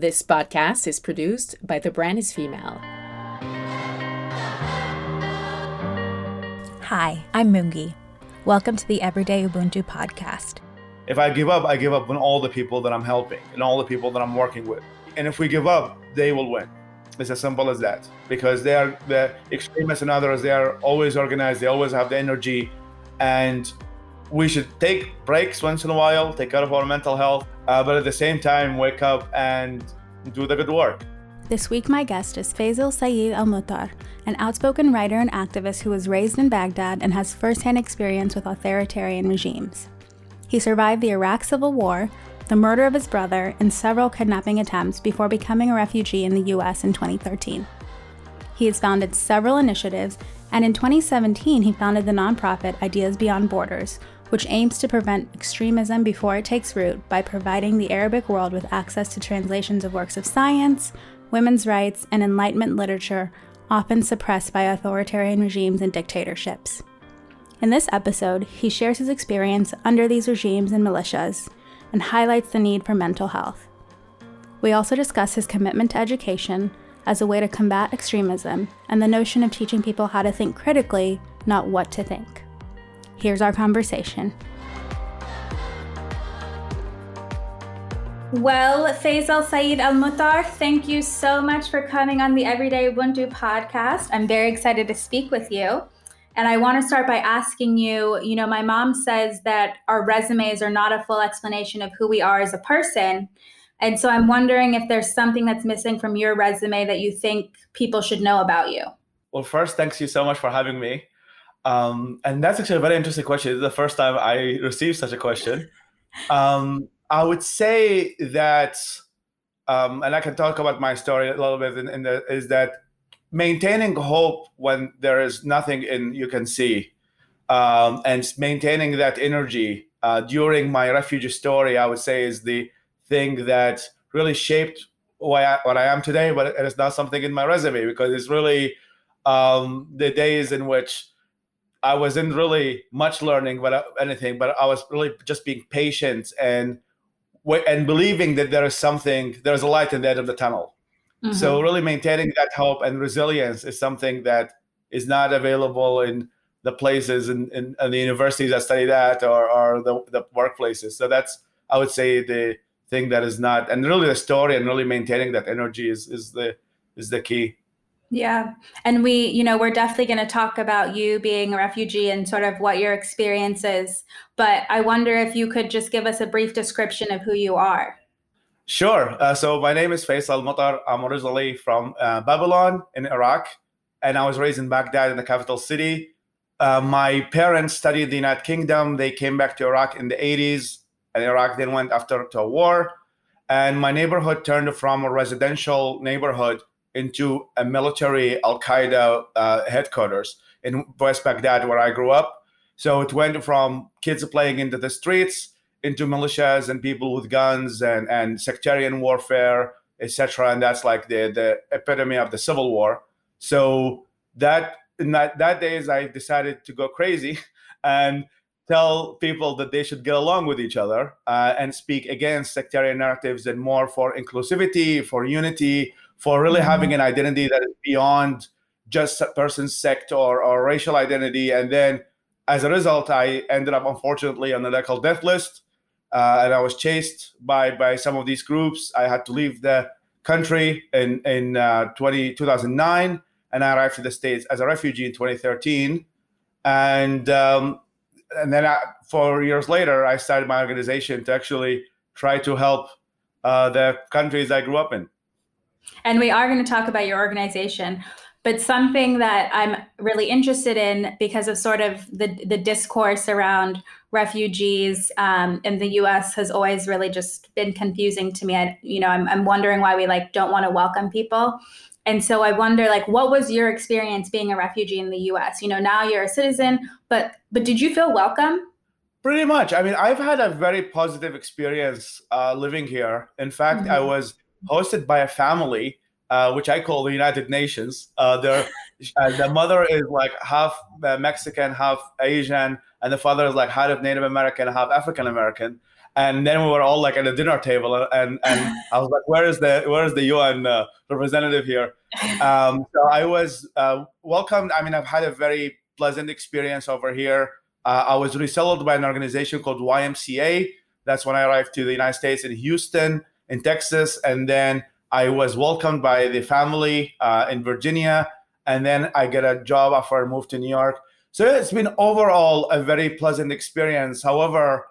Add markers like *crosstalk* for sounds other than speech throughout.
This podcast is produced by The Brand is Female. Hi, I'm Mungi. Welcome to the Everyday Ubuntu podcast. If I give up, I give up on all the people that I'm helping and all the people that I'm working with. And if we give up, they will win. It's as simple as that. Because they are the extremists and others, they are always organized, they always have the energy. And we should take breaks once in a while, take care of our mental health, uh, but at the same time, wake up and do the good work. This week, my guest is Faisal Saeed Al Mutar, an outspoken writer and activist who was raised in Baghdad and has firsthand experience with authoritarian regimes. He survived the Iraq Civil War, the murder of his brother, and several kidnapping attempts before becoming a refugee in the US in 2013. He has founded several initiatives, and in 2017, he founded the nonprofit Ideas Beyond Borders, which aims to prevent extremism before it takes root by providing the Arabic world with access to translations of works of science, women's rights, and Enlightenment literature often suppressed by authoritarian regimes and dictatorships. In this episode, he shares his experience under these regimes and militias and highlights the need for mental health. We also discuss his commitment to education as a way to combat extremism and the notion of teaching people how to think critically, not what to think. Here's our conversation. Well, Faisal Saeed Al Mutar, thank you so much for coming on the Everyday Ubuntu podcast. I'm very excited to speak with you. And I want to start by asking you you know, my mom says that our resumes are not a full explanation of who we are as a person. And so I'm wondering if there's something that's missing from your resume that you think people should know about you. Well, first, thanks you so much for having me. Um, and that's actually a very interesting question. It's the first time I received such a question. Um, I would say that, um, and I can talk about my story a little bit. In, in the, is that maintaining hope when there is nothing in you can see, um, and maintaining that energy uh, during my refugee story, I would say is the thing that really shaped I, what I am today. But it is not something in my resume because it's really um, the days in which I wasn't really much learning, but anything, but I was really just being patient and and believing that there is something, there's a light in the end of the tunnel. Mm-hmm. So really maintaining that hope and resilience is something that is not available in the places and in, in, in, the universities that study that or, or the, the workplaces. So that's I would say the thing that is not and really the story and really maintaining that energy is is the is the key. Yeah. And we, you know, we're definitely going to talk about you being a refugee and sort of what your experience is. But I wonder if you could just give us a brief description of who you are. Sure. Uh, so my name is Faisal Mutar. I'm originally from uh, Babylon in Iraq, and I was raised in Baghdad in the capital city. Uh, my parents studied the United Kingdom. They came back to Iraq in the 80s, and Iraq then went after to a war. And my neighborhood turned from a residential neighborhood into a military Al Qaeda uh, headquarters in West Baghdad, where I grew up. So it went from kids playing into the streets into militias and people with guns and, and sectarian warfare, etc. And that's like the, the epitome of the civil war. So that in that, that days, I decided to go crazy *laughs* and tell people that they should get along with each other uh, and speak against sectarian narratives and more for inclusivity, for unity, for really mm-hmm. having an identity that is beyond just a person's sect or, or racial identity. And then as a result, I ended up unfortunately on the local death list. Uh, and I was chased by by some of these groups. I had to leave the country in in uh, 20, 2009, and I arrived to the states as a refugee in 2013. And um, and then I, four years later, I started my organization to actually try to help uh, the countries I grew up in. And we are going to talk about your organization. But something that I'm really interested in because of sort of the, the discourse around refugees um, in the U.S. has always really just been confusing to me. I, you know, I'm, I'm wondering why we like don't want to welcome people. And so I wonder, like, what was your experience being a refugee in the U.S.? You know, now you're a citizen, but but did you feel welcome? Pretty much. I mean, I've had a very positive experience uh, living here. In fact, mm-hmm. I was hosted by a family, uh, which I call the United Nations. Uh, uh, the mother is like half uh, Mexican, half Asian, and the father is like half Native American, half African American. and then we were all like at a dinner table, and and I was like, "Where is the where is the UN uh, representative here?" Um, so I was uh, welcomed. I mean, I've had a very pleasant experience over here. Uh, I was resettled by an organization called YMCA. That's when I arrived to the United States in Houston, in Texas, and then I was welcomed by the family uh, in Virginia, and then I get a job after I moved to New York. So it's been overall a very pleasant experience. However,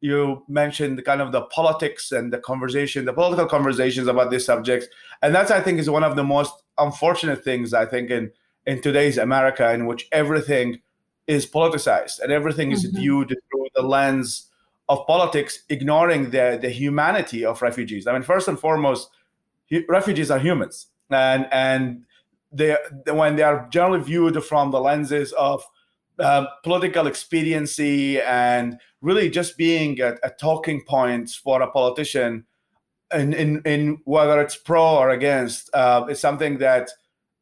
you mentioned kind of the politics and the conversation, the political conversations about these subjects, and that's I think is one of the most unfortunate things I think in in today's America, in which everything is politicized and everything is mm-hmm. viewed through the lens of politics, ignoring the the humanity of refugees. I mean, first and foremost, refugees are humans, and and they when they are generally viewed from the lenses of uh, political expediency and really just being a, a, talking point for a politician in, in, in whether it's pro or against uh, is something that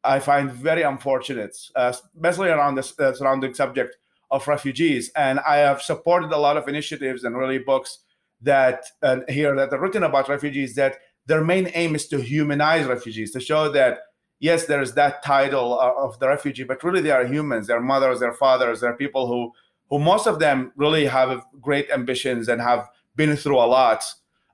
I find very unfortunate, uh, especially around the uh, surrounding subject of refugees. And I have supported a lot of initiatives and really books that uh, here that are written about refugees that their main aim is to humanize refugees, to show that yes, there's that title of the refugee, but really they are humans. They're mothers, they're fathers, they're people who, who most of them really have great ambitions and have been through a lot.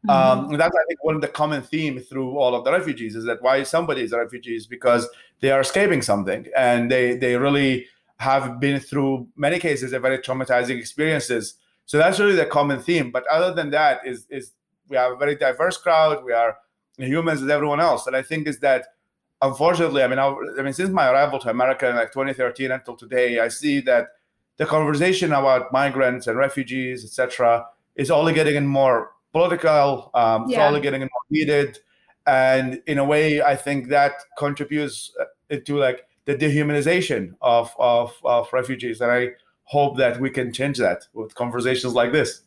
Mm-hmm. Um, that's I think one of the common theme through all of the refugees is that why somebody is a refugee is because they are escaping something and they they really have been through many cases a very traumatizing experiences. So that's really the common theme. But other than that, is is we have a very diverse crowd. We are humans as everyone else, and I think is that unfortunately, I mean, I, I, mean, since my arrival to America in like 2013 until today, I see that the conversation about migrants and refugees, etc., is only getting more political. Um, yeah. It's only getting more heated, and in a way, I think that contributes uh, to like the dehumanization of of, of refugees, and I hope that we can change that with conversations like this.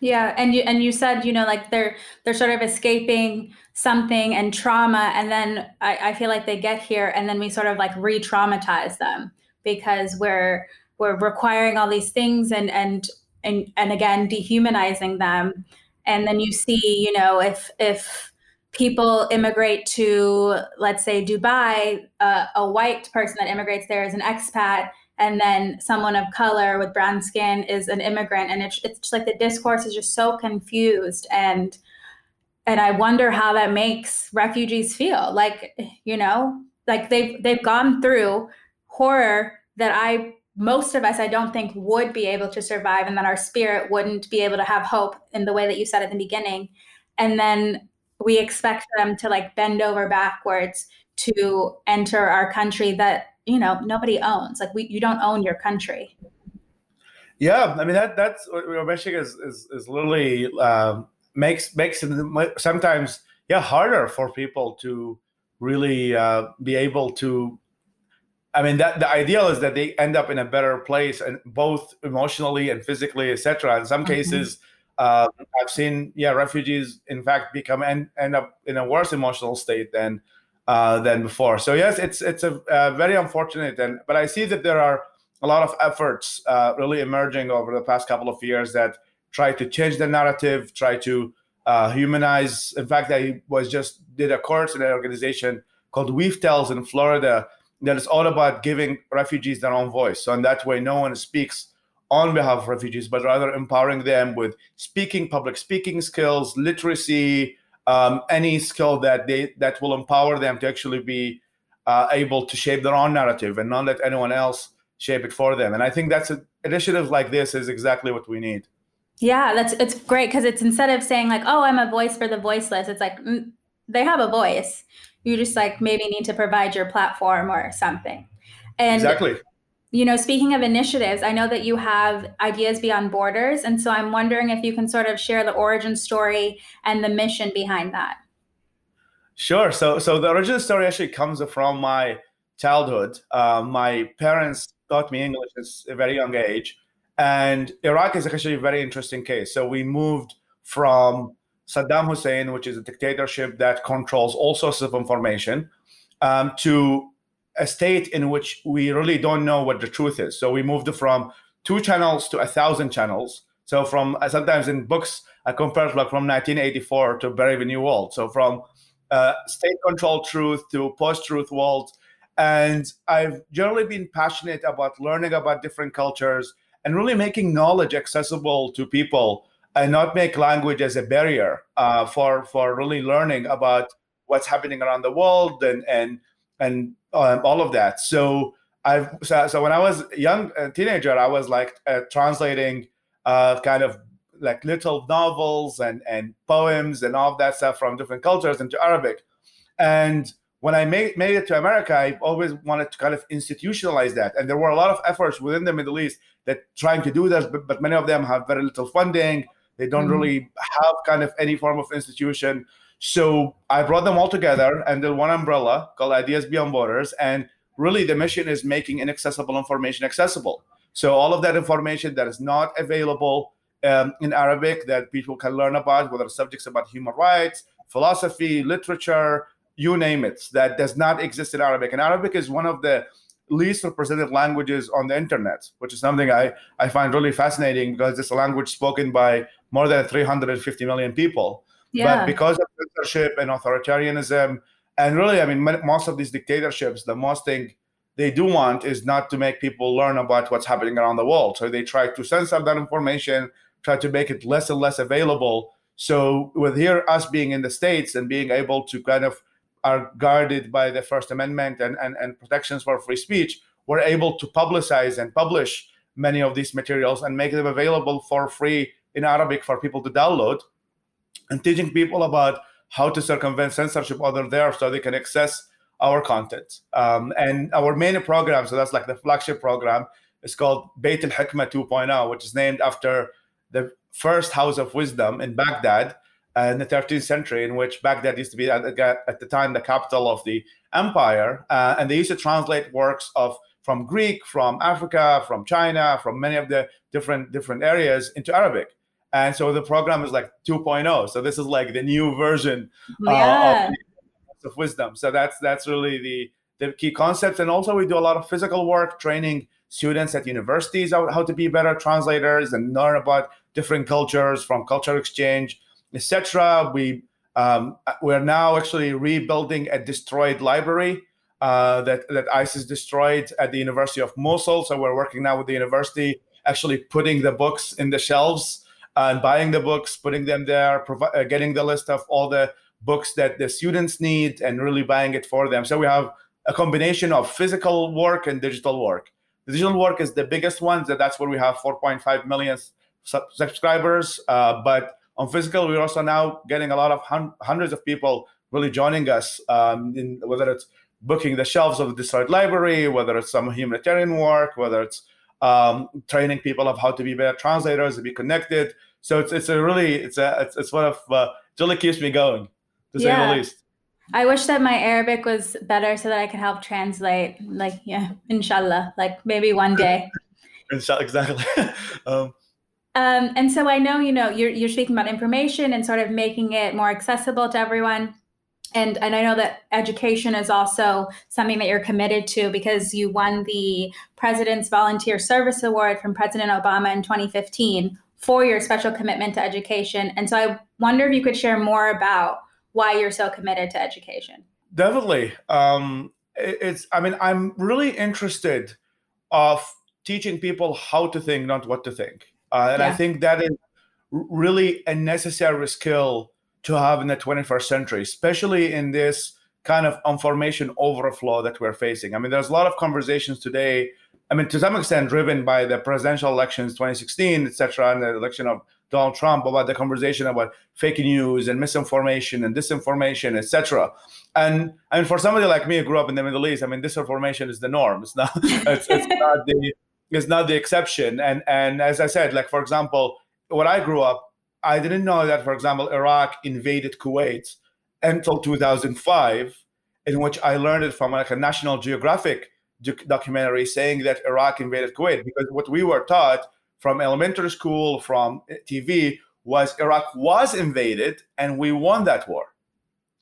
Yeah, and you and you said you know like they're they're sort of escaping something and trauma, and then I, I feel like they get here and then we sort of like re-traumatize them because we're we're requiring all these things and and and and again dehumanizing them, and then you see you know if if people immigrate to let's say Dubai, uh, a white person that immigrates there is an expat and then someone of color with brown skin is an immigrant and it's, it's just like the discourse is just so confused and and i wonder how that makes refugees feel. Like you know like they've they've gone through horror that i most of us i don't think would be able to survive and that our spirit wouldn't be able to have hope in the way that you said at the beginning. And then we expect them to like bend over backwards to enter our country that you know nobody owns. Like we you don't own your country. Yeah i mean that that's what mentioning is is, is literally uh, makes makes it sometimes yeah harder for people to really uh, be able to i mean that the ideal is that they end up in a better place and both emotionally and physically etc in some mm-hmm. cases uh, i've seen yeah refugees in fact become end, end up in a worse emotional state than uh, than before. So yes, it's it's a uh, very unfortunate, and but I see that there are a lot of efforts uh, really emerging over the past couple of years that try to change the narrative, try to uh, humanize. In fact, I was just did a course in an organization called Weave Tells in Florida that is all about giving refugees their own voice. So in that way, no one speaks on behalf of refugees, but rather empowering them with speaking, public speaking skills, literacy, um, any skill that they that will empower them to actually be uh, able to shape their own narrative and not let anyone else shape it for them. And I think that's a, initiative like this is exactly what we need. Yeah, that's it's great because it's instead of saying like, "Oh, I'm a voice for the voiceless," it's like mm, they have a voice. You just like maybe need to provide your platform or something. And exactly you know, speaking of initiatives, I know that you have Ideas Beyond Borders. And so I'm wondering if you can sort of share the origin story and the mission behind that. Sure. So, so the origin story actually comes from my childhood. Uh, my parents taught me English at a very young age. And Iraq is actually a very interesting case. So we moved from Saddam Hussein, which is a dictatorship that controls all sources of information, um, to a state in which we really don't know what the truth is. So we moved from two channels to a thousand channels. So from uh, sometimes in books I compared like from 1984 to Brave New World. So from uh, state-controlled truth to post-truth world, and I've generally been passionate about learning about different cultures and really making knowledge accessible to people and not make language as a barrier uh, for for really learning about what's happening around the world and and and um, all of that. So I've so, so, when I was young a teenager, I was like uh, translating uh, kind of like little novels and and poems and all of that stuff from different cultures into Arabic. And when I made, made it to America, I always wanted to kind of institutionalize that. And there were a lot of efforts within the Middle East that trying to do this, but, but many of them have very little funding. They don't mm-hmm. really have kind of any form of institution. So I brought them all together under one umbrella called Ideas Beyond Borders. And really the mission is making inaccessible information accessible. So all of that information that is not available um, in Arabic that people can learn about, whether subjects about human rights, philosophy, literature, you name it, that does not exist in Arabic. And Arabic is one of the least represented languages on the internet, which is something I, I find really fascinating because it's a language spoken by more than 350 million people. Yeah. But because of censorship and authoritarianism, and really, I mean, most of these dictatorships, the most thing they do want is not to make people learn about what's happening around the world. So they try to censor that information, try to make it less and less available. So with here us being in the states and being able to kind of are guarded by the First Amendment and, and, and protections for free speech, we're able to publicize and publish many of these materials and make them available for free in Arabic for people to download and teaching people about how to circumvent censorship other there so they can access our content. Um, and our main program, so that's like the flagship program, is called Beit al Hikmah 2.0, which is named after the first house of wisdom in Baghdad uh, in the 13th century, in which Baghdad used to be at, at the time the capital of the empire. Uh, and they used to translate works of from Greek, from Africa, from China, from many of the different different areas into Arabic and so the program is like 2.0 so this is like the new version uh, yeah. of, of, wisdom. So that's that's really the the key concepts. And also we do a lot of physical work training students at universities how, how to be better translators and learn about different cultures from culture exchange etc we um, we're now actually rebuilding a destroyed library uh, that that isis destroyed at the university of mosul. So we're working now with the university actually putting the books in the shelves and buying the books, putting them there, provi- uh, getting the list of all the books that the students need, and really buying it for them. So we have a combination of physical work and digital work. The digital work is the biggest one. That's where we have 4.5 million sub- subscribers. Uh, but on physical, we're also now getting a lot of hun- hundreds of people really joining us, um, in, whether it's booking the shelves of the destroyed library, whether it's some humanitarian work, whether it's um, training people of how to be better translators, to be connected, so it's it's a really it's a it's, it's one of uh, it really keeps me going to say the least. I wish that my Arabic was better so that I could help translate. Like yeah, *laughs* inshallah, like maybe one day. *laughs* inshallah, exactly. *laughs* um, um, and so I know you know you're you're speaking about information and sort of making it more accessible to everyone. And, and I know that education is also something that you're committed to because you won the President's Volunteer Service Award from President Obama in 2015 for your special commitment to education. And so I wonder if you could share more about why you're so committed to education. Definitely. Um, it's, I mean, I'm really interested of teaching people how to think, not what to think. Uh, and yeah. I think that is really a necessary skill to have in the 21st century, especially in this kind of information overflow that we're facing. I mean, there's a lot of conversations today I mean, to some extent, driven by the presidential elections 2016, et cetera, and the election of Donald Trump about the conversation about fake news and misinformation and disinformation, et cetera. And I mean, for somebody like me who grew up in the Middle East, I mean, disinformation is the norm. It's not. *laughs* It's, it's not the. It's not the exception. And and as I said, like for example, when I grew up, I didn't know that, for example, Iraq invaded Kuwait until 2005, in which I learned it from like a National Geographic documentary saying that Iraq invaded Kuwait because what we were taught from elementary school, from TV, was Iraq was invaded and we won that war.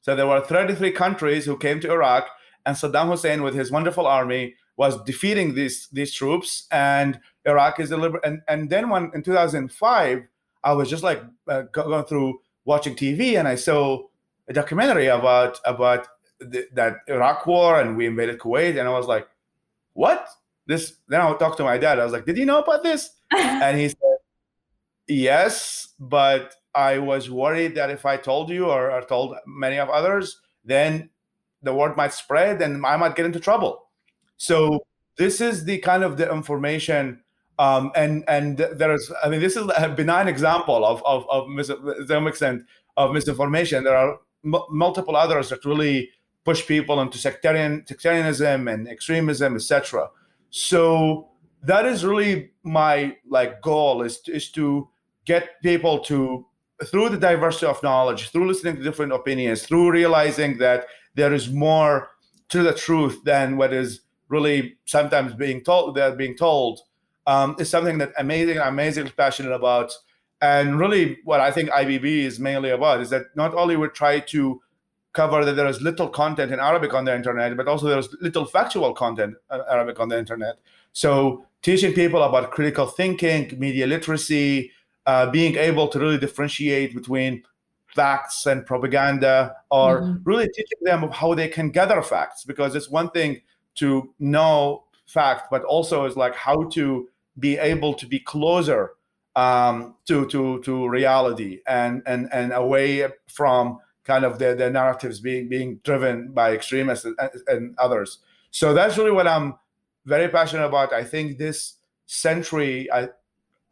So there were 33 countries who came to Iraq, and Saddam Hussein, with his wonderful army, was defeating these these troops, and Iraq is deliberate. And and then when in 2005, I was just like uh, going through watching TV, and I saw a documentary about about the, that Iraq war, and we invaded Kuwait, and I was like, "What?" This. Then I talked to my dad. I was like, "Did you know about this?" *laughs* and he said, "Yes, but I was worried that if I told you or, or told many of others, then the word might spread and I might get into trouble." So this is the kind of the information um, and and there is i mean this is a benign example of of, of mis- some extent of misinformation there are m- multiple others that really push people into sectarian sectarianism and extremism etc so that is really my like goal is to, is to get people to through the diversity of knowledge through listening to different opinions through realizing that there is more to the truth than what is really sometimes being told they're being told um, is something that amazing amazingly passionate about. And really what i think ibb is mainly about is that not only we try to cover that there is little content in arabic on the internet but also there's little factual content in arabic on the internet so teaching people about critical thinking media literacy uh, being able to really differentiate between facts and propaganda or mm-hmm. really teaching them of how they can gather facts because it's one thing to know fact but also is like how to be able to be closer um, to to to reality and and and away from kind of the, the narratives being being driven by extremists and, and others. So that's really what I'm very passionate about. I think this century I,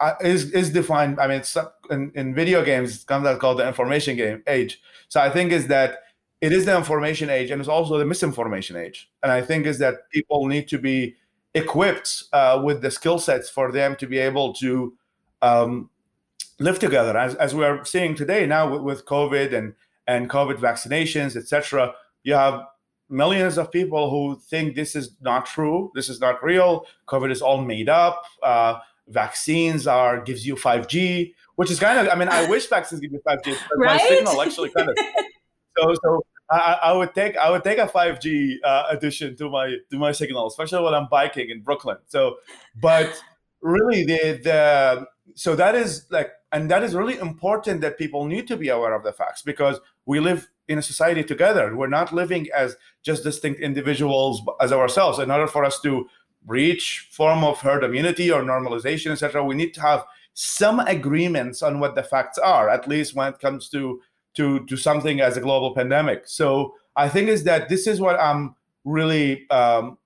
I, is is defined. I mean, in, in video games, it's kind of called the information game age. So I think is that it is the information age, and it's also the misinformation age. And I think is that people need to be equipped uh, with the skill sets for them to be able to um, live together, as, as we are seeing today now with, with COVID and and COVID vaccinations, etc. You have millions of people who think this is not true, this is not real. COVID is all made up. Uh, vaccines are gives you 5G, which is kind of. I mean, I wish vaccines give you 5G. Right? My signal actually kind of. *laughs* So so I, I, would take I would take a 5G uh, addition to my to my signal, especially when I'm biking in Brooklyn. So, but really the the so that is like and that is really important that people need to be aware of the facts because we live in a society together. We're not living as just distinct individuals as ourselves. In order for us to reach form of herd immunity or normalization, etc., we need to have some agreements on what the facts are, at least when it comes to to to something as a global pandemic. So I think is that this is what I'm really um,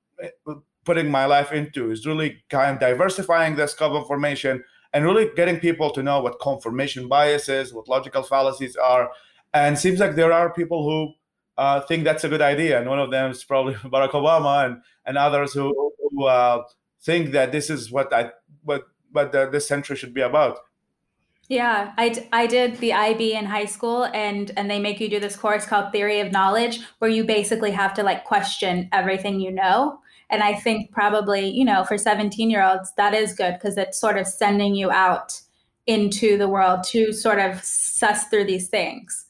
putting my life into is really kind of diversifying this scope of information and really getting people to know what confirmation bias is, what logical fallacies are, and seems like there are people who uh, think that's a good idea, and one of them is probably *laughs* Barack Obama, and and others who, who uh, think that this is what I what what the, this century should be about. Yeah, I, I did the IB in high school and and they make you do this course called Theory of Knowledge where you basically have to like question everything you know. And I think probably, you know, for 17 year olds, that is good because it's sort of sending you out into the world to sort of suss through these things.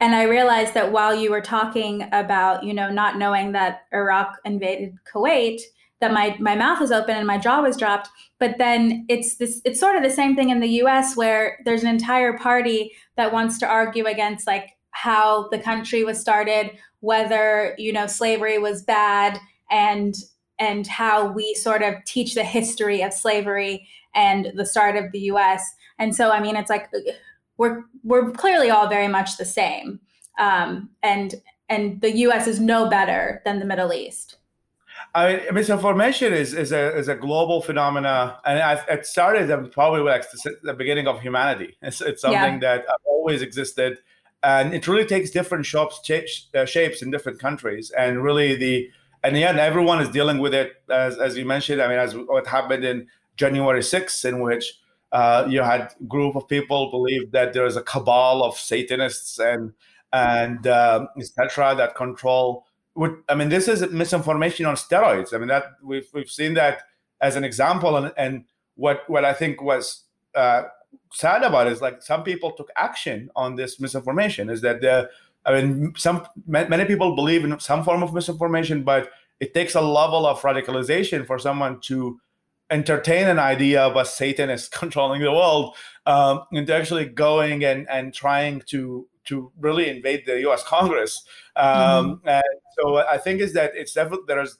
And I realized that while you were talking about, you know, not knowing that Iraq invaded Kuwait, that my my mouth was open and my jaw was dropped but then it's this it's sort of the same thing in the US where there's an entire party that wants to argue against like how the country was started whether you know slavery was bad and and how we sort of teach the history of slavery and the start of the US and so I mean it's like we're we're clearly all very much the same um, and and the US is no better than the Middle East I mean, misinformation is is a is a global phenomena, and it started probably like the beginning of humanity. It's, it's something yeah. that always existed, and it really takes different shapes uh, shapes in different countries, and really the and yeah, everyone is dealing with it as as you mentioned. I mean, as what happened in January 6th, in which uh, you had a group of people believe that there is a cabal of Satanists and and um, etc. that control I mean, this is misinformation on steroids. I mean, that we've we've seen that as an example, and and what what I think was uh, sad about is like some people took action on this misinformation. Is that the I mean, some many people believe in some form of misinformation, but it takes a level of radicalization for someone to entertain an idea about Satan is *laughs* controlling the world um, into actually going and, and trying to to really invade the U.S. Congress. Um, mm-hmm. And so I think is that it's definitely there is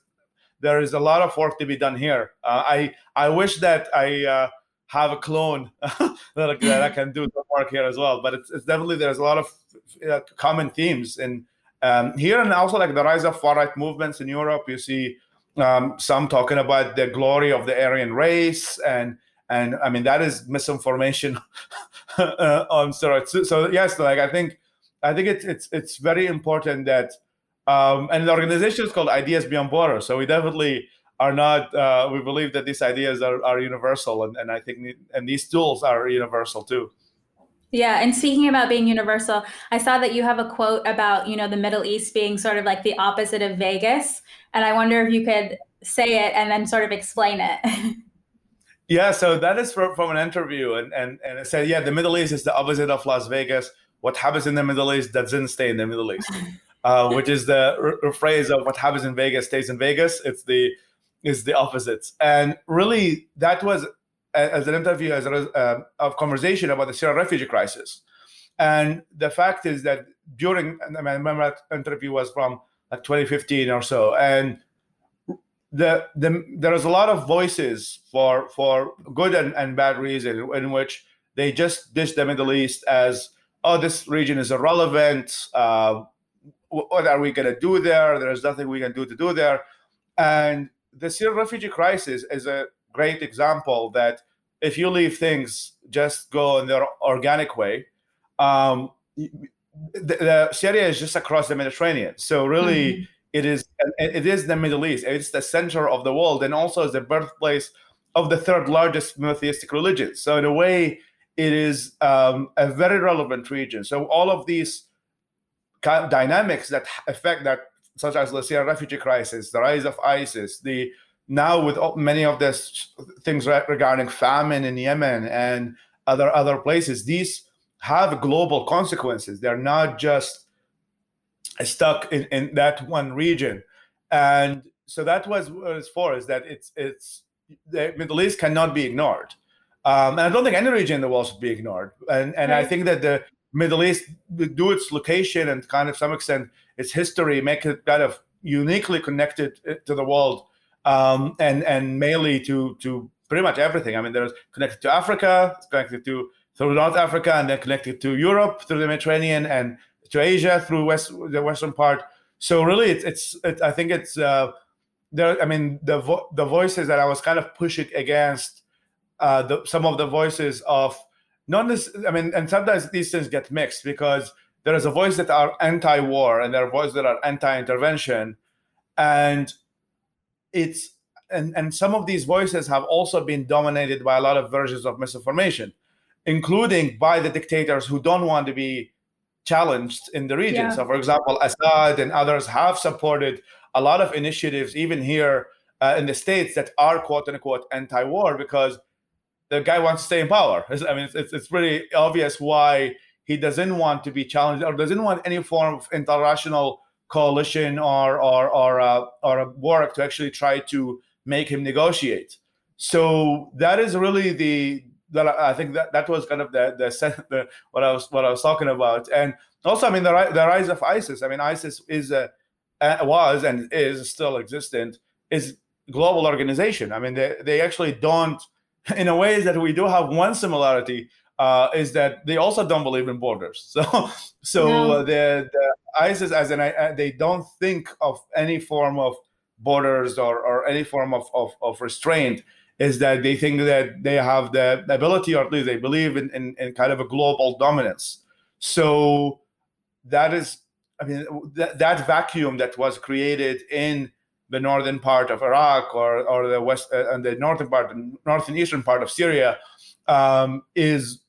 there is a lot of work to be done here. Uh, I I wish that I uh, have a clone *laughs* that, that, I can do some work here as well. But it's, it's definitely there's a lot of uh, common themes in um, here and also like the rise of far right movements in Europe. You see um, some talking about the glory of the Aryan race and and I mean that is misinformation *laughs* uh, on steroids. So, so, yes, like I think I think it's it's it's very important that um, and the organization is called Ideas Beyond Borders. So we definitely are not. Uh, we believe that these ideas are, are universal, and, and I think and these tools are universal too. Yeah, and speaking about being universal, I saw that you have a quote about you know the Middle East being sort of like the opposite of Vegas, and I wonder if you could say it and then sort of explain it. *laughs* yeah, so that is from, from an interview, and and and it said, yeah, the Middle East is the opposite of Las Vegas. What happens in the Middle East doesn't stay in the Middle East, *laughs* uh, which is the r- phrase of what happens in Vegas stays in Vegas. It's the is the opposite, and really that was as an interview as a, uh, of conversation about the Syrian refugee crisis. And the fact is that during, I, mean, I remember that interview was from like 2015 or so, and the, the there is a lot of voices for for good and, and bad reason in which they just dish the Middle East as oh this region is irrelevant. Uh, what are we going to do there? There's nothing we can do to do there. And the Syrian refugee crisis is a great example that if you leave things just go in their organic way, um, the, the, Syria is just across the Mediterranean. So really, mm-hmm. it is it is the Middle East. It's the center of the world, and also is the birthplace of the third largest monotheistic religion. So in a way, it is um, a very relevant region. So all of these kind of dynamics that affect that, such as the Syrian refugee crisis, the rise of ISIS, the now with many of these things regarding famine in Yemen and other other places, these have global consequences. They're not just stuck in, in that one region. And so that was what it's for, is that it's it's the Middle East cannot be ignored. Um, and I don't think any region in the world should be ignored. And and right. I think that the Middle East, do its location and kind of some extent its history, make it kind of uniquely connected uh, to the world um, and and mainly to to pretty much everything. I mean, there's connected to Africa, it's connected to through North Africa, and then connected to Europe through the Mediterranean, and to Asia through west the western part. So really, it's it's it, I think it's uh, there. I mean, the vo- the voices that I was kind of pushing against uh, the, some of the voices of not this. I mean, and sometimes these things get mixed because there is a voice that are anti-war and there are voices that are anti-intervention, and it's and and some of these voices have also been dominated by a lot of versions of misinformation including by the dictators who don't want to be challenged in the region yeah. so for example assad and others have supported a lot of initiatives even here uh, in the states that are quote unquote anti-war because the guy wants to stay in power i mean it's, it's pretty obvious why he doesn't want to be challenged or doesn't want any form of international coalition or or or uh, or work to actually try to make him negotiate. So that is really the that I think that that was kind of the, the the what I was what I was talking about, and also I mean the the rise of ISIS. I mean ISIS is a was and is still existent is global organization. I mean they they actually don't *laughs* in a way that we do have one similarity uh, is that they also don't believe in borders. *laughs* So so no. the, the ISIS as an uh, they don't think of any form of borders or, or any form of, of, of restraint is that they think that they have the ability or at least they believe in, in, in kind of a global dominance so that is i mean that, that vacuum that was created in the northern part of iraq or, or the west uh, and the northern part northern eastern part of syria um, is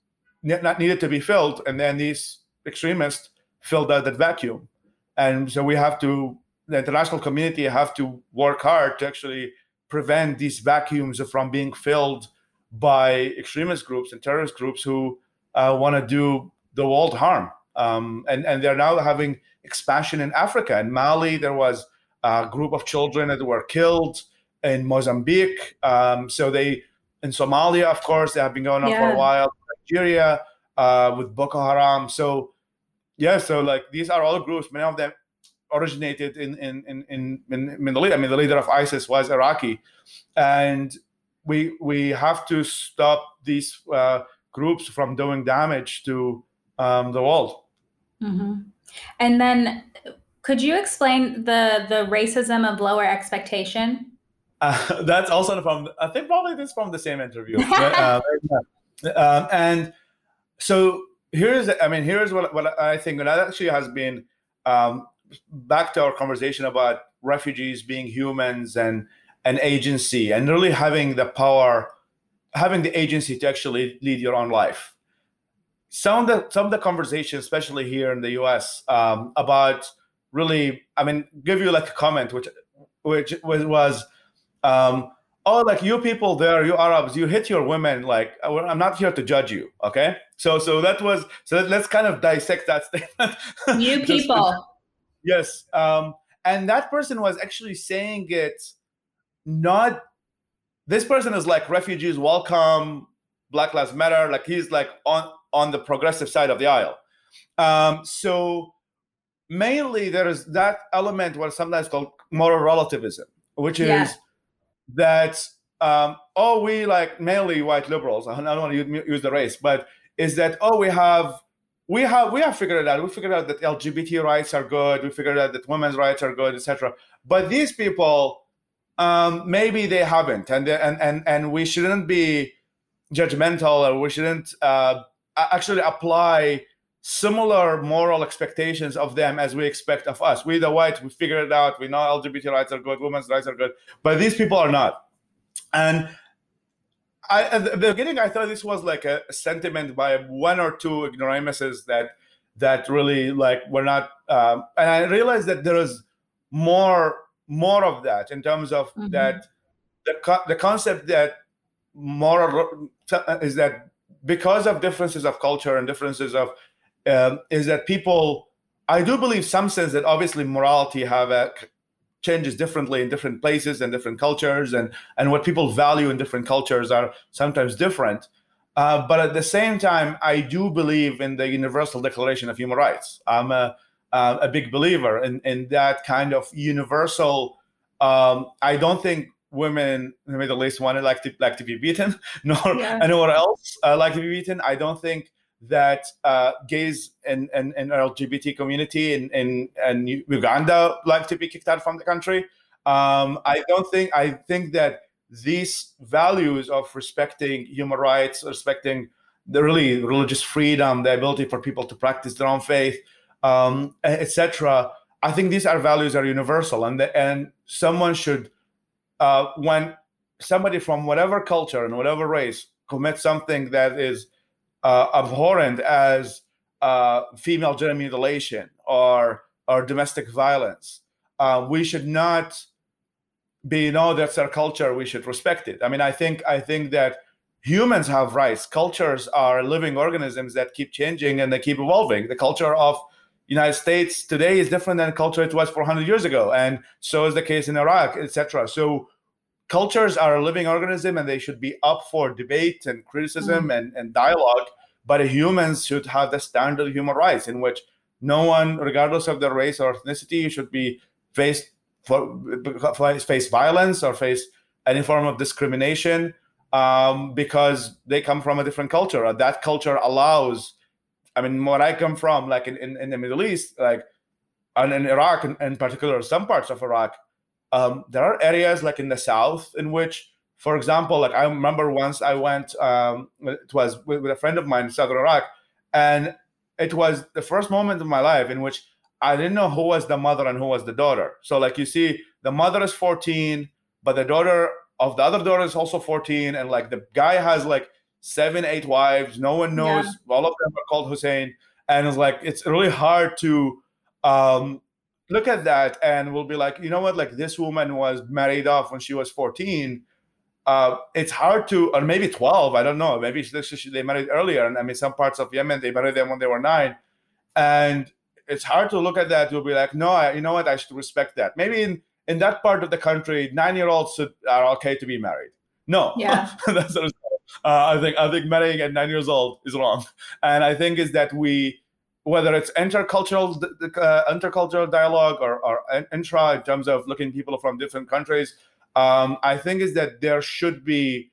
not needed to be filled and then these extremists fill that, that vacuum. And so we have to, the international community have to work hard to actually prevent these vacuums from being filled by extremist groups and terrorist groups who uh, want to do the world harm. Um, and, and they're now having expansion in Africa. In Mali, there was a group of children that were killed in Mozambique. Um, so they in Somalia, of course, they have been going on yeah. for a while. Nigeria uh, with Boko Haram. So yeah, so like these are all groups. Many of them originated in in in in, in Middle East. I mean, the leader of ISIS was Iraqi, and we we have to stop these uh, groups from doing damage to um, the world. Mm-hmm. And then, could you explain the the racism of lower expectation? Uh, *laughs* that's also from I think probably this from the same interview. uh, *laughs* um, and so here's I mean here's what what I think, and that actually has been um, back to our conversation about refugees being humans and an agency and really having the power, having the agency to actually lead your own life. Some of the some of the conversations, especially here in the U.S., um, about really, I mean, give you like a comment, which which was, um, oh, like you people there, you Arabs, you hit your women. Like I'm not here to judge you, okay? So so that was so let's kind of dissect that statement. *laughs* You people. yes, um, and that person was actually saying it not this person is like refugees welcome black lives matter like he's like on on the progressive side of the aisle um so mainly there is that element what sometimes called moral relativism which is yeah. that um oh we like mainly white liberals i don't want to use the race but is that oh we have we have we have figured it out. We figured out that lgbt rights are good. We figured out that women's rights are good etc but these people um, maybe they haven't, and and and and we shouldn't be judgmental, or we shouldn't uh, actually apply similar moral expectations of them as we expect of us. We the whites, we figure it out. We know LGBT rights are good, women's rights are good, but these people are not. And I, at the beginning, I thought this was like a sentiment by one or two ignoramuses that that really like were not. Um, and I realized that there is more more of that in terms of mm-hmm. that the, co- the concept that moral is that because of differences of culture and differences of um, is that people i do believe some sense that obviously morality have a, changes differently in different places and different cultures and and what people value in different cultures are sometimes different uh, but at the same time i do believe in the universal declaration of human rights i'm a uh, a big believer in, in that kind of universal. Um, I don't think women in the Middle East want to like to like to be beaten, *laughs* nor yeah. anyone else uh, like to be beaten. I don't think that uh, gays and, and, and LGBT community in, in, in Uganda like to be kicked out from the country. Um, I don't think I think that these values of respecting human rights, respecting the really religious freedom, the ability for people to practice their own faith, um, etc. I think these are values are universal, and the, and someone should uh, when somebody from whatever culture and whatever race commits something that is uh, abhorrent as uh, female genital mutilation or or domestic violence, uh, we should not be no that's our culture. We should respect it. I mean, I think I think that humans have rights. Cultures are living organisms that keep changing and they keep evolving. The culture of United States today is different than culture it was 400 years ago, and so is the case in Iraq, etc. So cultures are a living organism, and they should be up for debate and criticism mm. and, and dialogue. But humans should have the standard human rights in which no one, regardless of their race or ethnicity, should be faced for, face violence or face any form of discrimination um, because they come from a different culture. That culture allows I mean, where I come from, like in, in, in the Middle East, like and in Iraq in, in particular, some parts of Iraq, um, there are areas like in the south in which, for example, like I remember once I went, um, it was with, with a friend of mine in southern Iraq, and it was the first moment of my life in which I didn't know who was the mother and who was the daughter. So like you see, the mother is 14, but the daughter of the other daughter is also 14, and like the guy has like seven, eight wives. No one knows. Yeah. All of them are called Hussein. And it's like, it's really hard to um, look at that and we'll be like, you know what? Like this woman was married off when she was 14. Uh, it's hard to, or maybe 12, I don't know. Maybe she. they married earlier. And I mean, some parts of Yemen, they married them when they were nine. And it's hard to look at that. You'll be like, no, I, you know what? I should respect that. Maybe in, in that part of the country, nine-year-olds are okay to be married. No, yeah, *laughs* that's uh, I think I think marrying at nine years old is wrong, and I think is that we whether it's intercultural uh, intercultural dialogue or, or intra in terms of looking people from different countries, um, I think is that there should be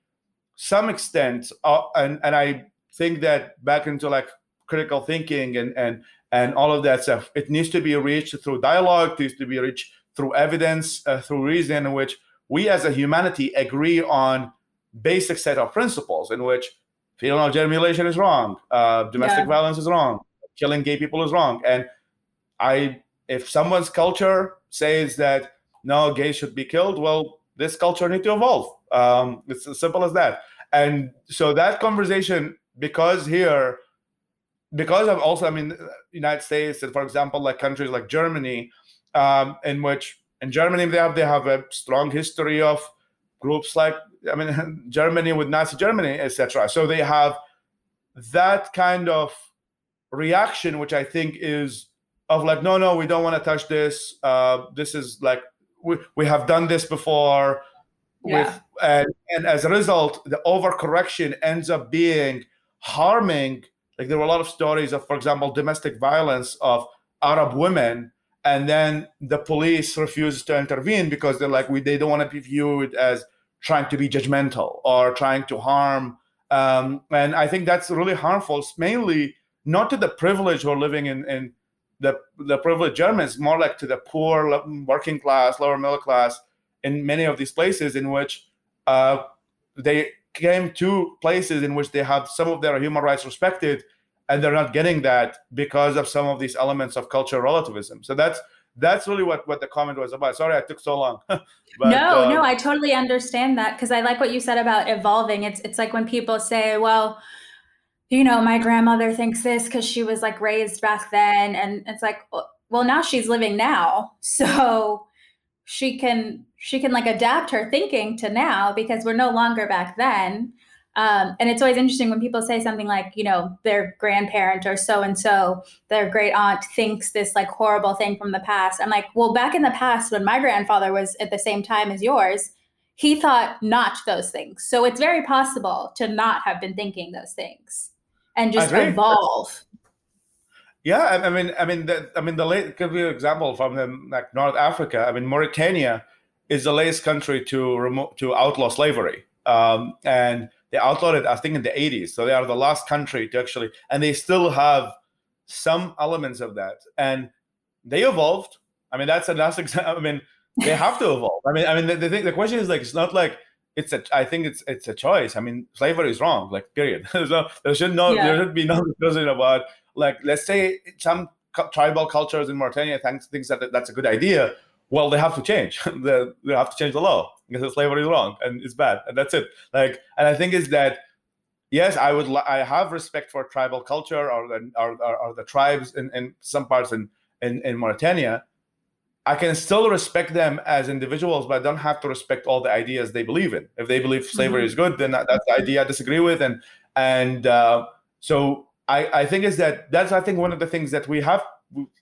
some extent, uh, and and I think that back into like critical thinking and and and all of that stuff, it needs to be reached through dialogue, it needs to be reached through evidence, uh, through reason, in which we as a humanity agree on basic set of principles in which female genital mutilation is wrong, uh, domestic yeah. violence is wrong, killing gay people is wrong. And I, if someone's culture says that no, gays should be killed, well, this culture need to evolve. Um, it's as simple as that. And so that conversation, because here, because of also, I mean, United States, and for example, like countries like Germany, um, in which in Germany they have they have a strong history of groups like I mean *laughs* Germany with Nazi Germany, etc. So they have that kind of reaction, which I think is of like, no, no, we don't want to touch this. Uh, this is like we, we have done this before. Yeah. With, and, and as a result, the overcorrection ends up being harming. Like there were a lot of stories of, for example, domestic violence of Arab women and then the police refuses to intervene because they're like we they don't want to be viewed as trying to be judgmental or trying to harm um, and i think that's really harmful mainly not to the privileged who are living in, in the, the privileged germans more like to the poor working class lower middle class in many of these places in which uh, they came to places in which they have some of their human rights respected and they're not getting that because of some of these elements of cultural relativism. So that's that's really what what the comment was about. Sorry, I took so long. *laughs* but, no, uh, no, I totally understand that because I like what you said about evolving. It's it's like when people say, well, you know, my grandmother thinks this because she was like raised back then, and it's like, well, now she's living now, *laughs* so she can she can like adapt her thinking to now because we're no longer back then um, and it's always interesting when people say something like, you know, their grandparent or so and so, their great aunt thinks this like horrible thing from the past. I'm like, well, back in the past, when my grandfather was at the same time as yours, he thought not those things. So it's very possible to not have been thinking those things and just evolve. Yeah, I, mean, I mean, the, I mean, the late give you an example from the like North Africa. I mean, Mauritania is the latest country to remote to outlaw slavery, um, and they outlawed it, I think, in the 80s. So they are the last country to actually, and they still have some elements of that. And they evolved. I mean, that's a nice example. I mean, they have to evolve. I mean, I mean, the, the, thing, the question is like, it's not like it's a. I think it's it's a choice. I mean, slavery is wrong. Like, period. *laughs* so there should no, yeah. there should be no *laughs* discussion about like, let's say some tribal cultures in Mauritania thinks thinks that that's a good idea. Well, they have to change. *laughs* they, they have to change the law because slavery is wrong and it's bad and that's it like and i think is that yes i would i have respect for tribal culture or the or, or, or the tribes in, in some parts in, in in mauritania i can still respect them as individuals but i don't have to respect all the ideas they believe in if they believe slavery mm-hmm. is good then that, that's the idea i disagree with and and uh, so I, I think is that that's I think one of the things that we have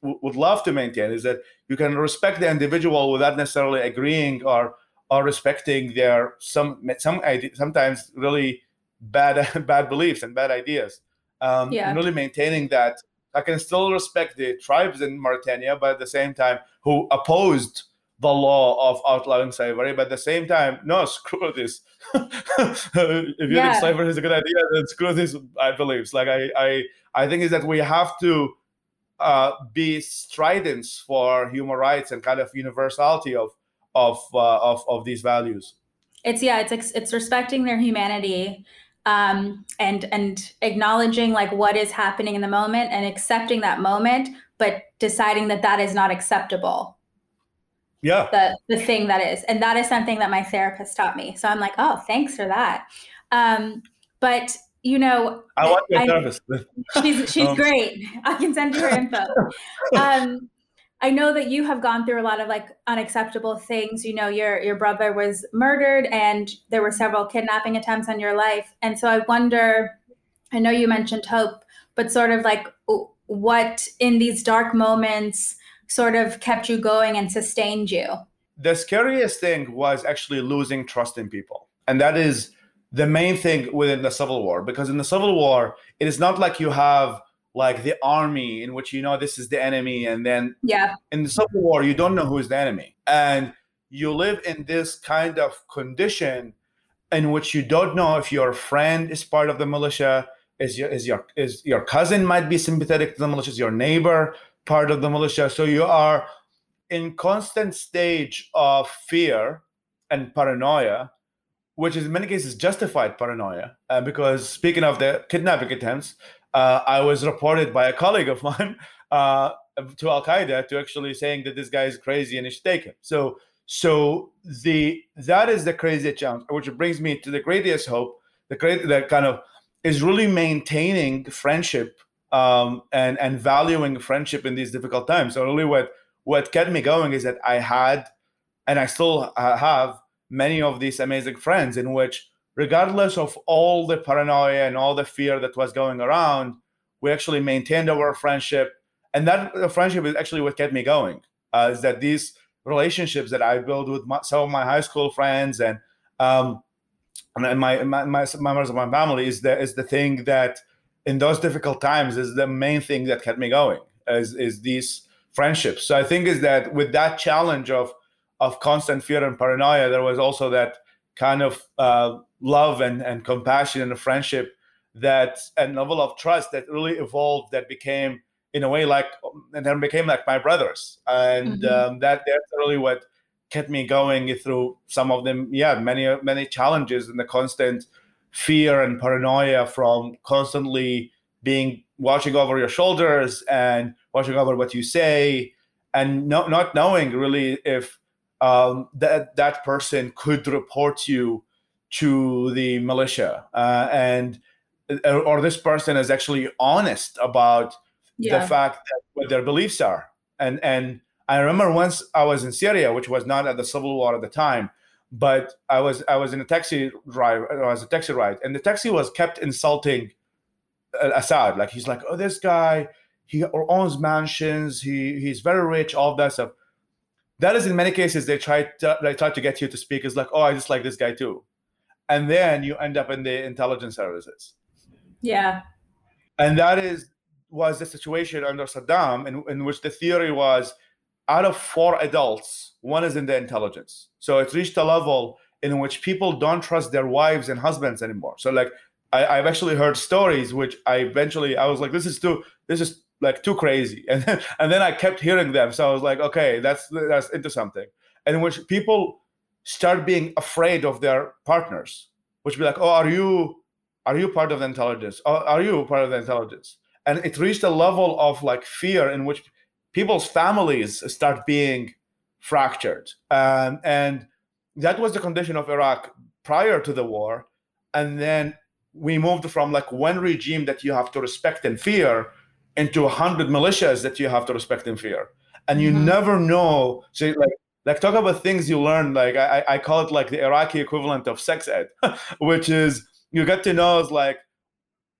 would love to maintain is that you can respect the individual without necessarily agreeing or are respecting their some some sometimes really bad *laughs* bad beliefs and bad ideas. Um, yeah. And really maintaining that I can still respect the tribes in Mauritania, but at the same time, who opposed the law of outlawing slavery, but at the same time, no, *laughs* screw this. if you yeah. think slavery is a good idea, then screw this I beliefs. Like I, I, I think is that we have to uh, be stridents for human rights and kind of universality of of uh, of of these values. It's yeah, it's it's respecting their humanity um, and and acknowledging like what is happening in the moment and accepting that moment, but deciding that that is not acceptable. Yeah, the the thing that is, and that is something that my therapist taught me. So I'm like, oh, thanks for that. Um, but you know, I want your therapist. she's she's *laughs* um. great. I can send you her info. *laughs* Um, I know that you have gone through a lot of like unacceptable things. You know, your your brother was murdered and there were several kidnapping attempts on your life. And so I wonder, I know you mentioned hope, but sort of like what in these dark moments sort of kept you going and sustained you? the scariest thing was actually losing trust in people. And that is the main thing within the Civil War. Because in the Civil War, it is not like you have like the army in which you know this is the enemy. And then yeah, in the Civil War, you don't know who is the enemy. And you live in this kind of condition in which you don't know if your friend is part of the militia, is your is your is your cousin might be sympathetic to the militia, is your neighbor part of the militia. So you are in constant stage of fear and paranoia, which is in many cases justified paranoia. Uh, because speaking of the kidnapping attempts, uh, I was reported by a colleague of *laughs* mine uh, to Al Qaeda to actually saying that this guy is crazy and he should take him. So so the that is the craziest challenge, which brings me to the greatest hope. The great that kind of is really maintaining friendship um, and and valuing friendship in these difficult times. So really, what what kept me going is that I had, and I still have many of these amazing friends in which, regardless of all the paranoia and all the fear that was going around, we actually maintained our friendship, and that friendship is actually what kept me going. Uh, is that these relationships that I built with my, some of my high school friends and um, and my, my, my members of my family is the is the thing that in those difficult times is the main thing that kept me going is is these friendships. So I think is that with that challenge of of constant fear and paranoia, there was also that kind of uh, love and, and compassion and a friendship that and level of trust that really evolved that became in a way like and then became like my brothers and mm-hmm. um, that that's really what kept me going through some of them yeah many many challenges and the constant fear and paranoia from constantly being watching over your shoulders and watching over what you say and no, not knowing really if um, that that person could report you to the militia uh, and or this person is actually honest about yeah. the fact that what their beliefs are. And and I remember once I was in Syria, which was not at the civil war at the time, but I was I was in a taxi drive. I was a taxi ride, and the taxi was kept insulting Assad. Like he's like, oh, this guy, he owns mansions, he he's very rich, all that stuff. That is in many cases they try to they try to get you to speak is like, oh, I just like this guy too, and then you end up in the intelligence services. Yeah. And that is was the situation under Saddam, in, in which the theory was out of four adults, one is in the intelligence. So it reached a level in which people don't trust their wives and husbands anymore. So like I, have actually heard stories which I eventually I was like, this is too this is like too crazy. *laughs* And then and then I kept hearing them. So I was like, okay, that's that's into something. And in which people start being afraid of their partners, which be like, oh, are you are you part of the intelligence? are you part of the intelligence? and it reached a level of like fear in which people's families start being fractured um, and that was the condition of iraq prior to the war and then we moved from like one regime that you have to respect and fear into a hundred militias that you have to respect and fear and you mm-hmm. never know so like like talk about things you learn like I, I call it like the iraqi equivalent of sex ed *laughs* which is you get to know is like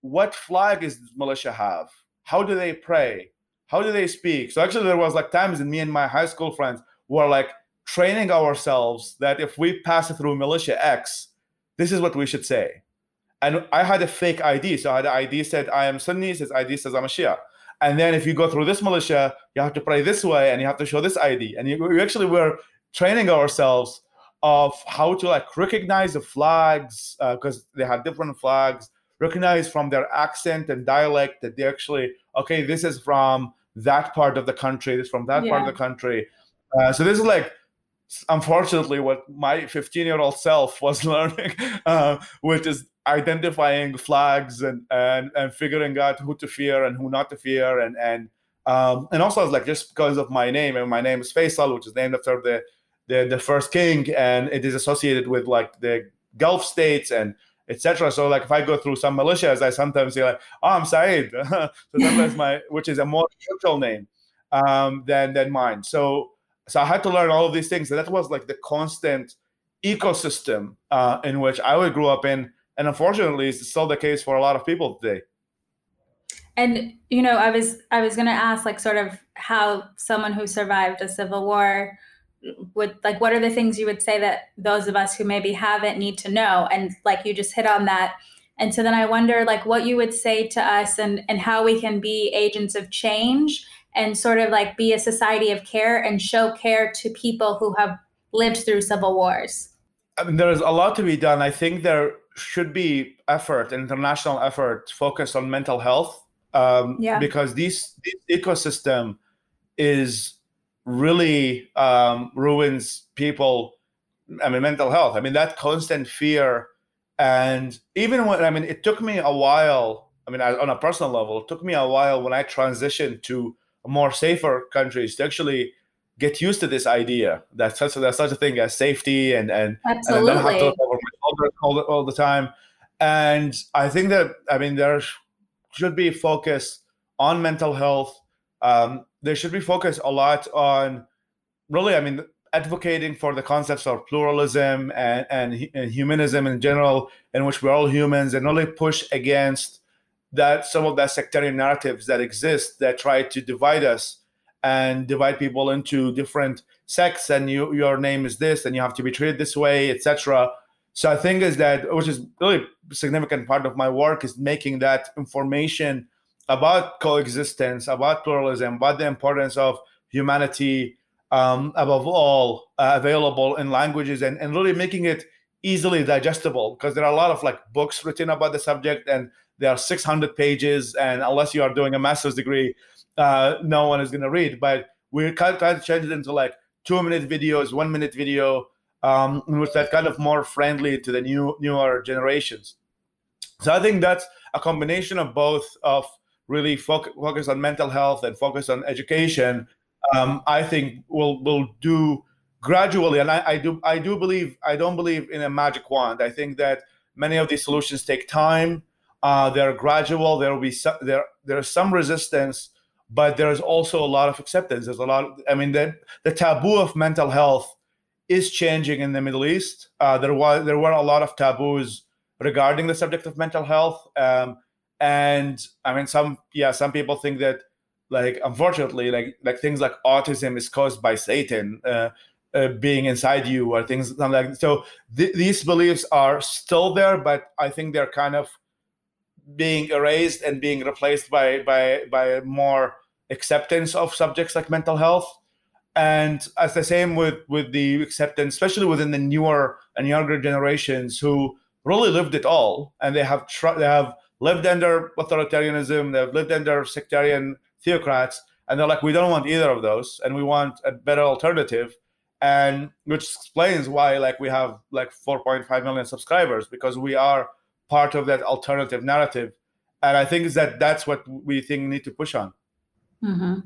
what flag is militia have? How do they pray? How do they speak? So actually, there was like times in me and my high school friends were like training ourselves that if we pass through militia X, this is what we should say. And I had a fake ID. So I had an ID said I am Sunni, says ID says I'm a Shia. And then if you go through this militia, you have to pray this way and you have to show this ID. And you, we actually were training ourselves of how to like recognize the flags because uh, they had different flags recognize from their accent and dialect that they actually okay this is from that part of the country this from that yeah. part of the country uh, so this is like unfortunately what my 15 year old self was *laughs* learning uh, which is identifying flags and, and and figuring out who to fear and who not to fear and and um, and also it's like just because of my name and my name is Faisal which is named after the the, the first king and it is associated with like the Gulf states and etc. So like if I go through some militias, I sometimes say like, "Oh, I'm Saeed," *laughs* so sometimes my which is a more neutral name um, than than mine. So so I had to learn all of these things, and that was like the constant ecosystem uh, in which I would grow up in, and unfortunately, it's still the case for a lot of people today. And you know, I was I was going to ask like sort of how someone who survived a civil war would like what are the things you would say that those of us who maybe haven't need to know? And like you just hit on that. And so then i wonder like what you would say to us and and how we can be agents of change and sort of like be a society of care and show care to people who have lived through civil wars. I mean, there's a lot to be done. I think there should be effort international effort focused on mental health um, yeah. because this, this ecosystem is really um, ruins people i mean mental health. I mean that constant fear and even when i mean it took me a while i mean on a personal level it took me a while when i transitioned to more safer countries to actually get used to this idea that such a, such a thing as safety and and, Absolutely. and don't have to over all the, all the time and i think that i mean there should be focus on mental health um, there should be focus a lot on really, I mean, advocating for the concepts of pluralism and, and, and, humanism in general, in which we're all humans, and really push against that some of that sectarian narratives that exist that try to divide us and divide people into different sects and you your name is this and you have to be treated this way etc so i think is that which is really significant part of my work is making that information about coexistence, about pluralism, about the importance of humanity, um, above all, uh, available in languages and, and really making it easily digestible because there are a lot of like books written about the subject and there are 600 pages and unless you are doing a master's degree uh, no one is going to read but we're kind of trying to change it into like two minute videos one minute video um, which that kind of more friendly to the new newer generations so i think that's a combination of both of really focus, focus on mental health and focus on education, um, I think will will do gradually. And I, I do I do believe I don't believe in a magic wand. I think that many of these solutions take time. Uh, they're gradual. There will be some, there there's some resistance, but there's also a lot of acceptance. There's a lot. I mean, the the taboo of mental health is changing in the Middle East. Uh, there was there were a lot of taboos regarding the subject of mental health. Um, and i mean some yeah some people think that like unfortunately like like things like autism is caused by satan uh, uh, being inside you or things like that. so th- these beliefs are still there but i think they're kind of being erased and being replaced by by by more acceptance of subjects like mental health and as the same with with the acceptance especially within the newer and younger generations who really lived it all and they have tr- they have lived under authoritarianism, they've lived under sectarian theocrats, and they're like, we don't want either of those, and we want a better alternative. And which explains why, like, we have like 4.5 million subscribers because we are part of that alternative narrative. And I think is that that's what we think need to push on. Mm-hmm.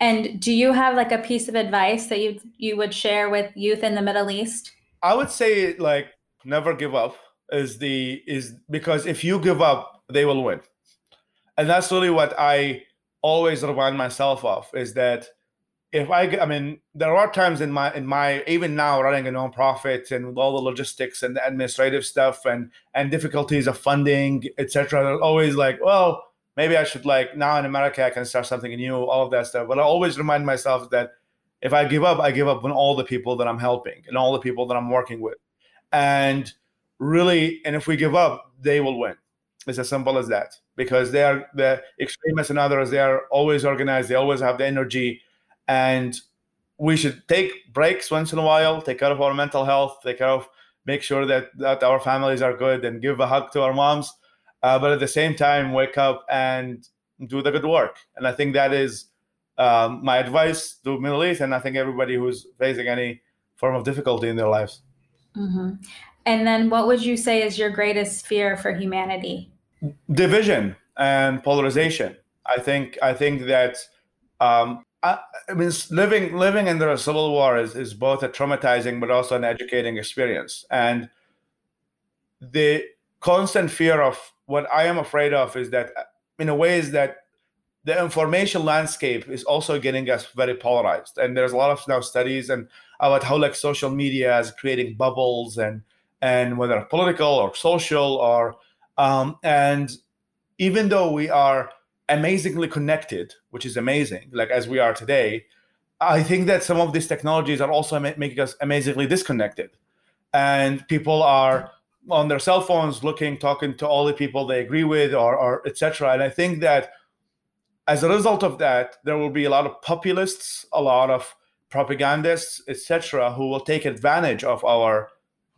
And do you have like a piece of advice that you you would share with youth in the Middle East? I would say like never give up is the is because if you give up they will win. And that's really what I always remind myself of is that if I, I mean, there are times in my, in my, even now running a nonprofit and all the logistics and the administrative stuff and, and difficulties of funding, etc. They're always like, well, maybe I should like now in America, I can start something new, all of that stuff. But I always remind myself that if I give up, I give up on all the people that I'm helping and all the people that I'm working with. And really, and if we give up, they will win. It's as simple as that. Because they are the extremists and others, they are always organized, they always have the energy. And we should take breaks once in a while, take care of our mental health, take care of make sure that, that our families are good and give a hug to our moms. Uh, but at the same time, wake up and do the good work. And I think that is um, my advice to Middle East, and I think everybody who's facing any form of difficulty in their lives. Mm-hmm. And then what would you say is your greatest fear for humanity? Division and polarization. I think I think that um, I, I, mean living living under a civil war is, is both a traumatizing but also an educating experience. And the constant fear of what I am afraid of is that in a way is that the information landscape is also getting us very polarized. And there's a lot of now studies and about how like social media is creating bubbles and and whether political or social or um, and even though we are amazingly connected which is amazing like as we are today I think that some of these technologies are also making us amazingly disconnected, and people are on their cell phones looking, talking to all the people they agree with, or, or etc. And I think that as a result of that, there will be a lot of populists, a lot of propagandists, etc., who will take advantage of our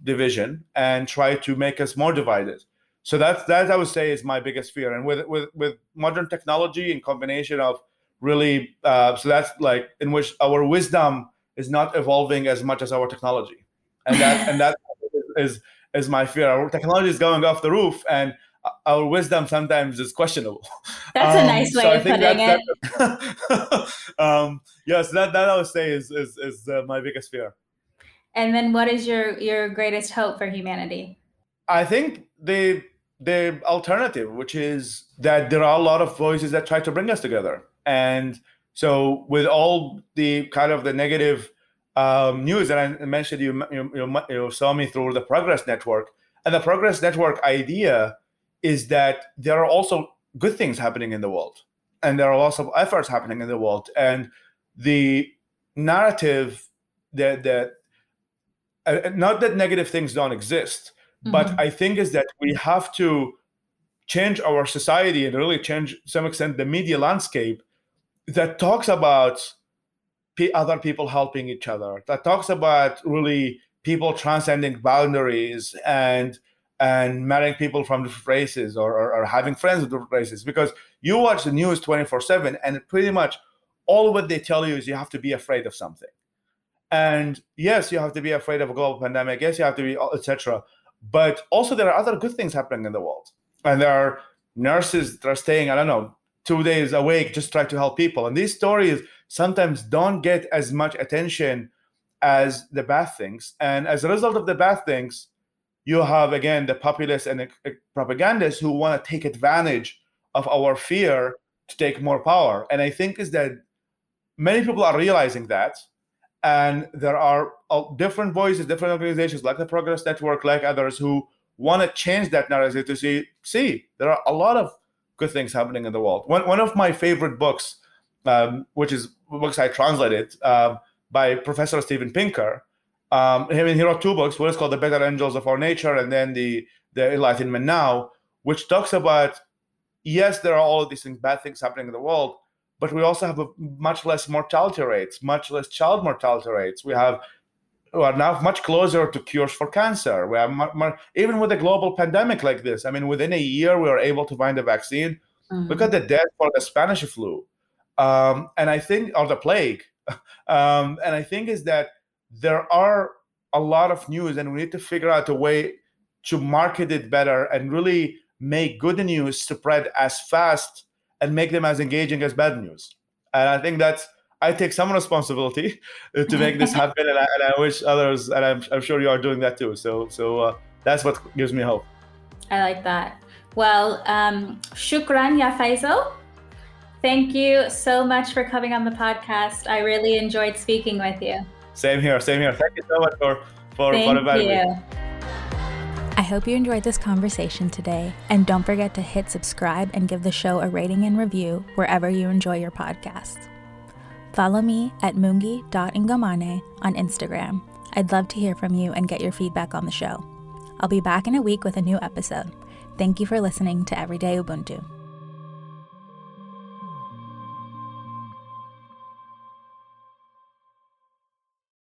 division and try to make us more divided. So that's that I would say is my biggest fear. And with with with modern technology in combination of really uh, so that's like in which our wisdom is not evolving as much as our technology. And that and that *laughs* is is my fear. Our technology is going off the roof and our wisdom sometimes is questionable. *laughs* That's um, a nice way so of putting that, it. that, *laughs* um, yes that that i would say is is, is uh, my biggest fear. And then what is your your greatest hope for humanity? I think the the alternative which is that there are a lot of voices that try to bring us together. And so, with all the kind of the negative um, news, that I mentioned you, you, you saw me through the Progress Network, and the Progress Network idea is that there are also good things happening in the world, and there are lots of efforts happening in the world, and the narrative that that uh, not that negative things don't exist, mm-hmm. but I think is that we have to change our society and really change to some extent the media landscape that talks about other people helping each other that talks about really people transcending boundaries and and marrying people from different races or, or, or having friends of different races. Because you watch the news 24 7 and pretty much all what they tell you is you have to be afraid of something. And yes you have to be afraid of a global pandemic. Yes you have to be etc but also there are other good things happening in the world. And there are nurses that are staying i don't know two days awake just try to help people. And these stories sometimes don't get as much attention as the bad things. And as a result of the bad things you have again the populists and the propagandists who want to take advantage of our fear to take more power. And i think is that many people are realizing that and there are uh, different voices different organizations like the progress network like others who want to change that narrative to see see there are a lot of good things happening in the world. One one of my favorite books, um, which is books I translated uh, by Professor Steven Pinker. Um, I mean, he wrote two books. One is called "The Better Angels of Our Nature," and then the the Enlightenment Now, which talks about yes, there are all of these things, bad things happening in the world, but we also have a much less mortality rates, much less child mortality rates. We have we are now much closer to cures for cancer. We are even with a global pandemic like this. I mean, within a year, we were able to find a vaccine. Mm-hmm. Look at the death for the Spanish flu, um, and I think, or the plague. *laughs* um, and I think is that there are a lot of news, and we need to figure out a way to market it better and really make good news spread as fast and make them as engaging as bad news. And I think that's I take some responsibility to make this happen, and I, and I wish others, and I'm, I'm, sure you are doing that too. So, so uh, that's what gives me hope. I like that. Well, um, shukran, ya Faisal. Thank you so much for coming on the podcast. I really enjoyed speaking with you. Same here. Same here. Thank you so much for for, Thank for inviting you. me. I hope you enjoyed this conversation today, and don't forget to hit subscribe and give the show a rating and review wherever you enjoy your podcasts. Follow me at mungi.ngomane on Instagram. I'd love to hear from you and get your feedback on the show. I'll be back in a week with a new episode. Thank you for listening to Everyday Ubuntu.